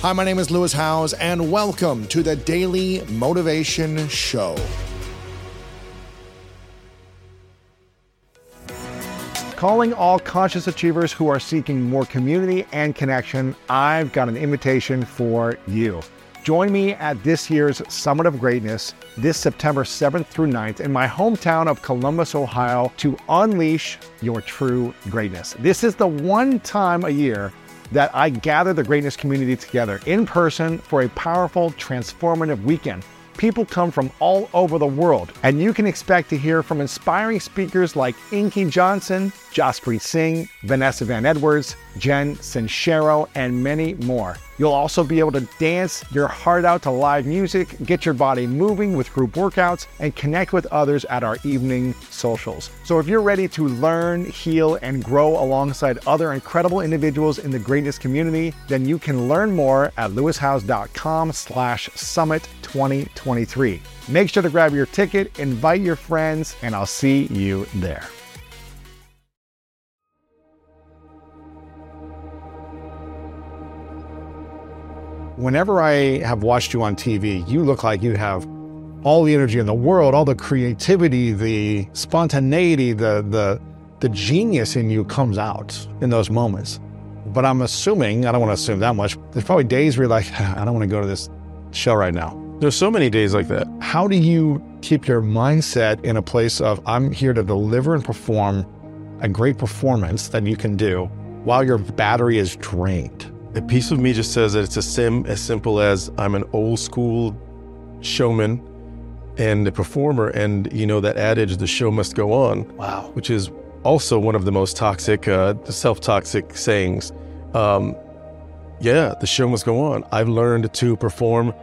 Hi, my name is Lewis Howes, and welcome to the Daily Motivation Show. Calling all conscious achievers who are seeking more community and connection, I've got an invitation for you. Join me at this year's Summit of Greatness this September 7th through 9th in my hometown of Columbus, Ohio, to unleash your true greatness. This is the one time a year that I gather the greatness community together in person for a powerful, transformative weekend. People come from all over the world, and you can expect to hear from inspiring speakers like Inky Johnson, Jaspreet Singh, Vanessa Van Edwards, Jen Sincero, and many more. You'll also be able to dance your heart out to live music, get your body moving with group workouts, and connect with others at our evening socials. So if you're ready to learn, heal, and grow alongside other incredible individuals in the greatness community, then you can learn more at lewishowes.com slash summit 2023. Make sure to grab your ticket, invite your friends, and I'll see you there. whenever I have watched you on TV, you look like you have all the energy in the world, all the creativity, the spontaneity, the the the genius in you comes out in those moments. But I'm assuming, I don't want to assume that much, there's probably days where you're like, I don't want to go to this show right now. There's so many days like that. How do you keep your mindset in a place of I'm here to deliver and perform a great performance that you can do while your battery is drained? A piece of me just says that it's as, sim- as simple as I'm an old school showman and a performer, and you know that adage, the show must go on. Wow. Which is also one of the most toxic, uh, self toxic sayings. Um, yeah, the show must go on. I've learned to perform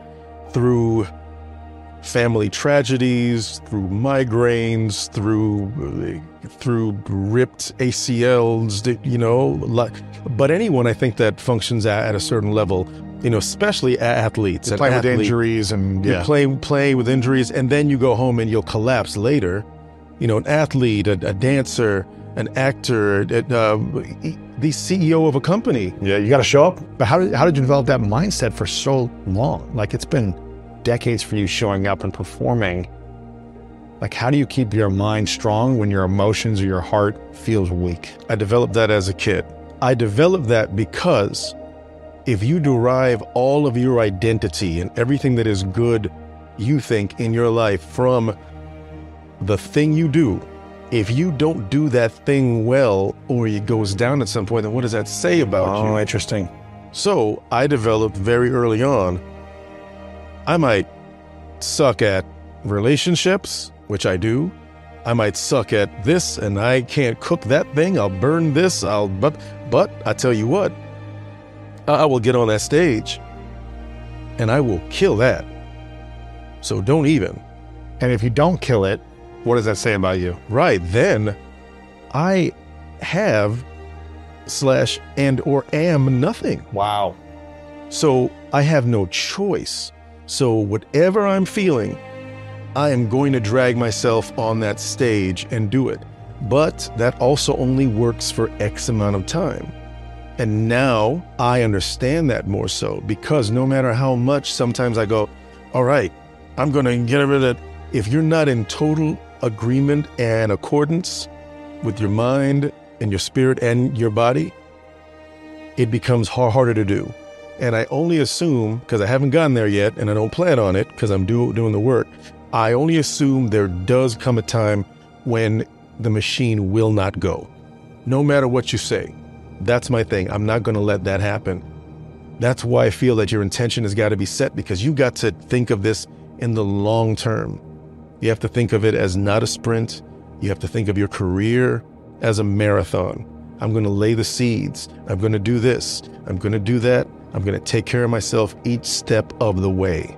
through family tragedies, through migraines, through through ripped ACLs, you know, but anyone I think that functions at, at a certain level, you know, especially athletes, you play with injuries and yeah. you play play with injuries, and then you go home and you'll collapse later. You know, an athlete, a, a dancer, an actor, uh, the CEO of a company. Yeah, you got to show up. But how did, how did you develop that mindset for so long? Like it's been decades for you showing up and performing. Like, how do you keep your mind strong when your emotions or your heart feels weak? I developed that as a kid. I developed that because if you derive all of your identity and everything that is good you think in your life from the thing you do, if you don't do that thing well or it goes down at some point, then what does that say about oh, you? Oh, interesting. So I developed very early on I might suck at relationships, which I do. I might suck at this and I can't cook that thing. I'll burn this. I'll but but I tell you what, I will get on that stage and I will kill that. So don't even. And if you don't kill it, what does that say about you? Right, then I have slash and or am nothing. Wow. So I have no choice so, whatever I'm feeling, I am going to drag myself on that stage and do it. But that also only works for X amount of time. And now I understand that more so because no matter how much sometimes I go, all right, I'm going to get rid of it. If you're not in total agreement and accordance with your mind and your spirit and your body, it becomes harder to do. And I only assume, because I haven't gotten there yet and I don't plan on it because I'm do, doing the work, I only assume there does come a time when the machine will not go. No matter what you say. That's my thing. I'm not going to let that happen. That's why I feel that your intention has got to be set because you got to think of this in the long term. You have to think of it as not a sprint. You have to think of your career as a marathon. I'm going to lay the seeds. I'm going to do this. I'm going to do that. I'm going to take care of myself each step of the way.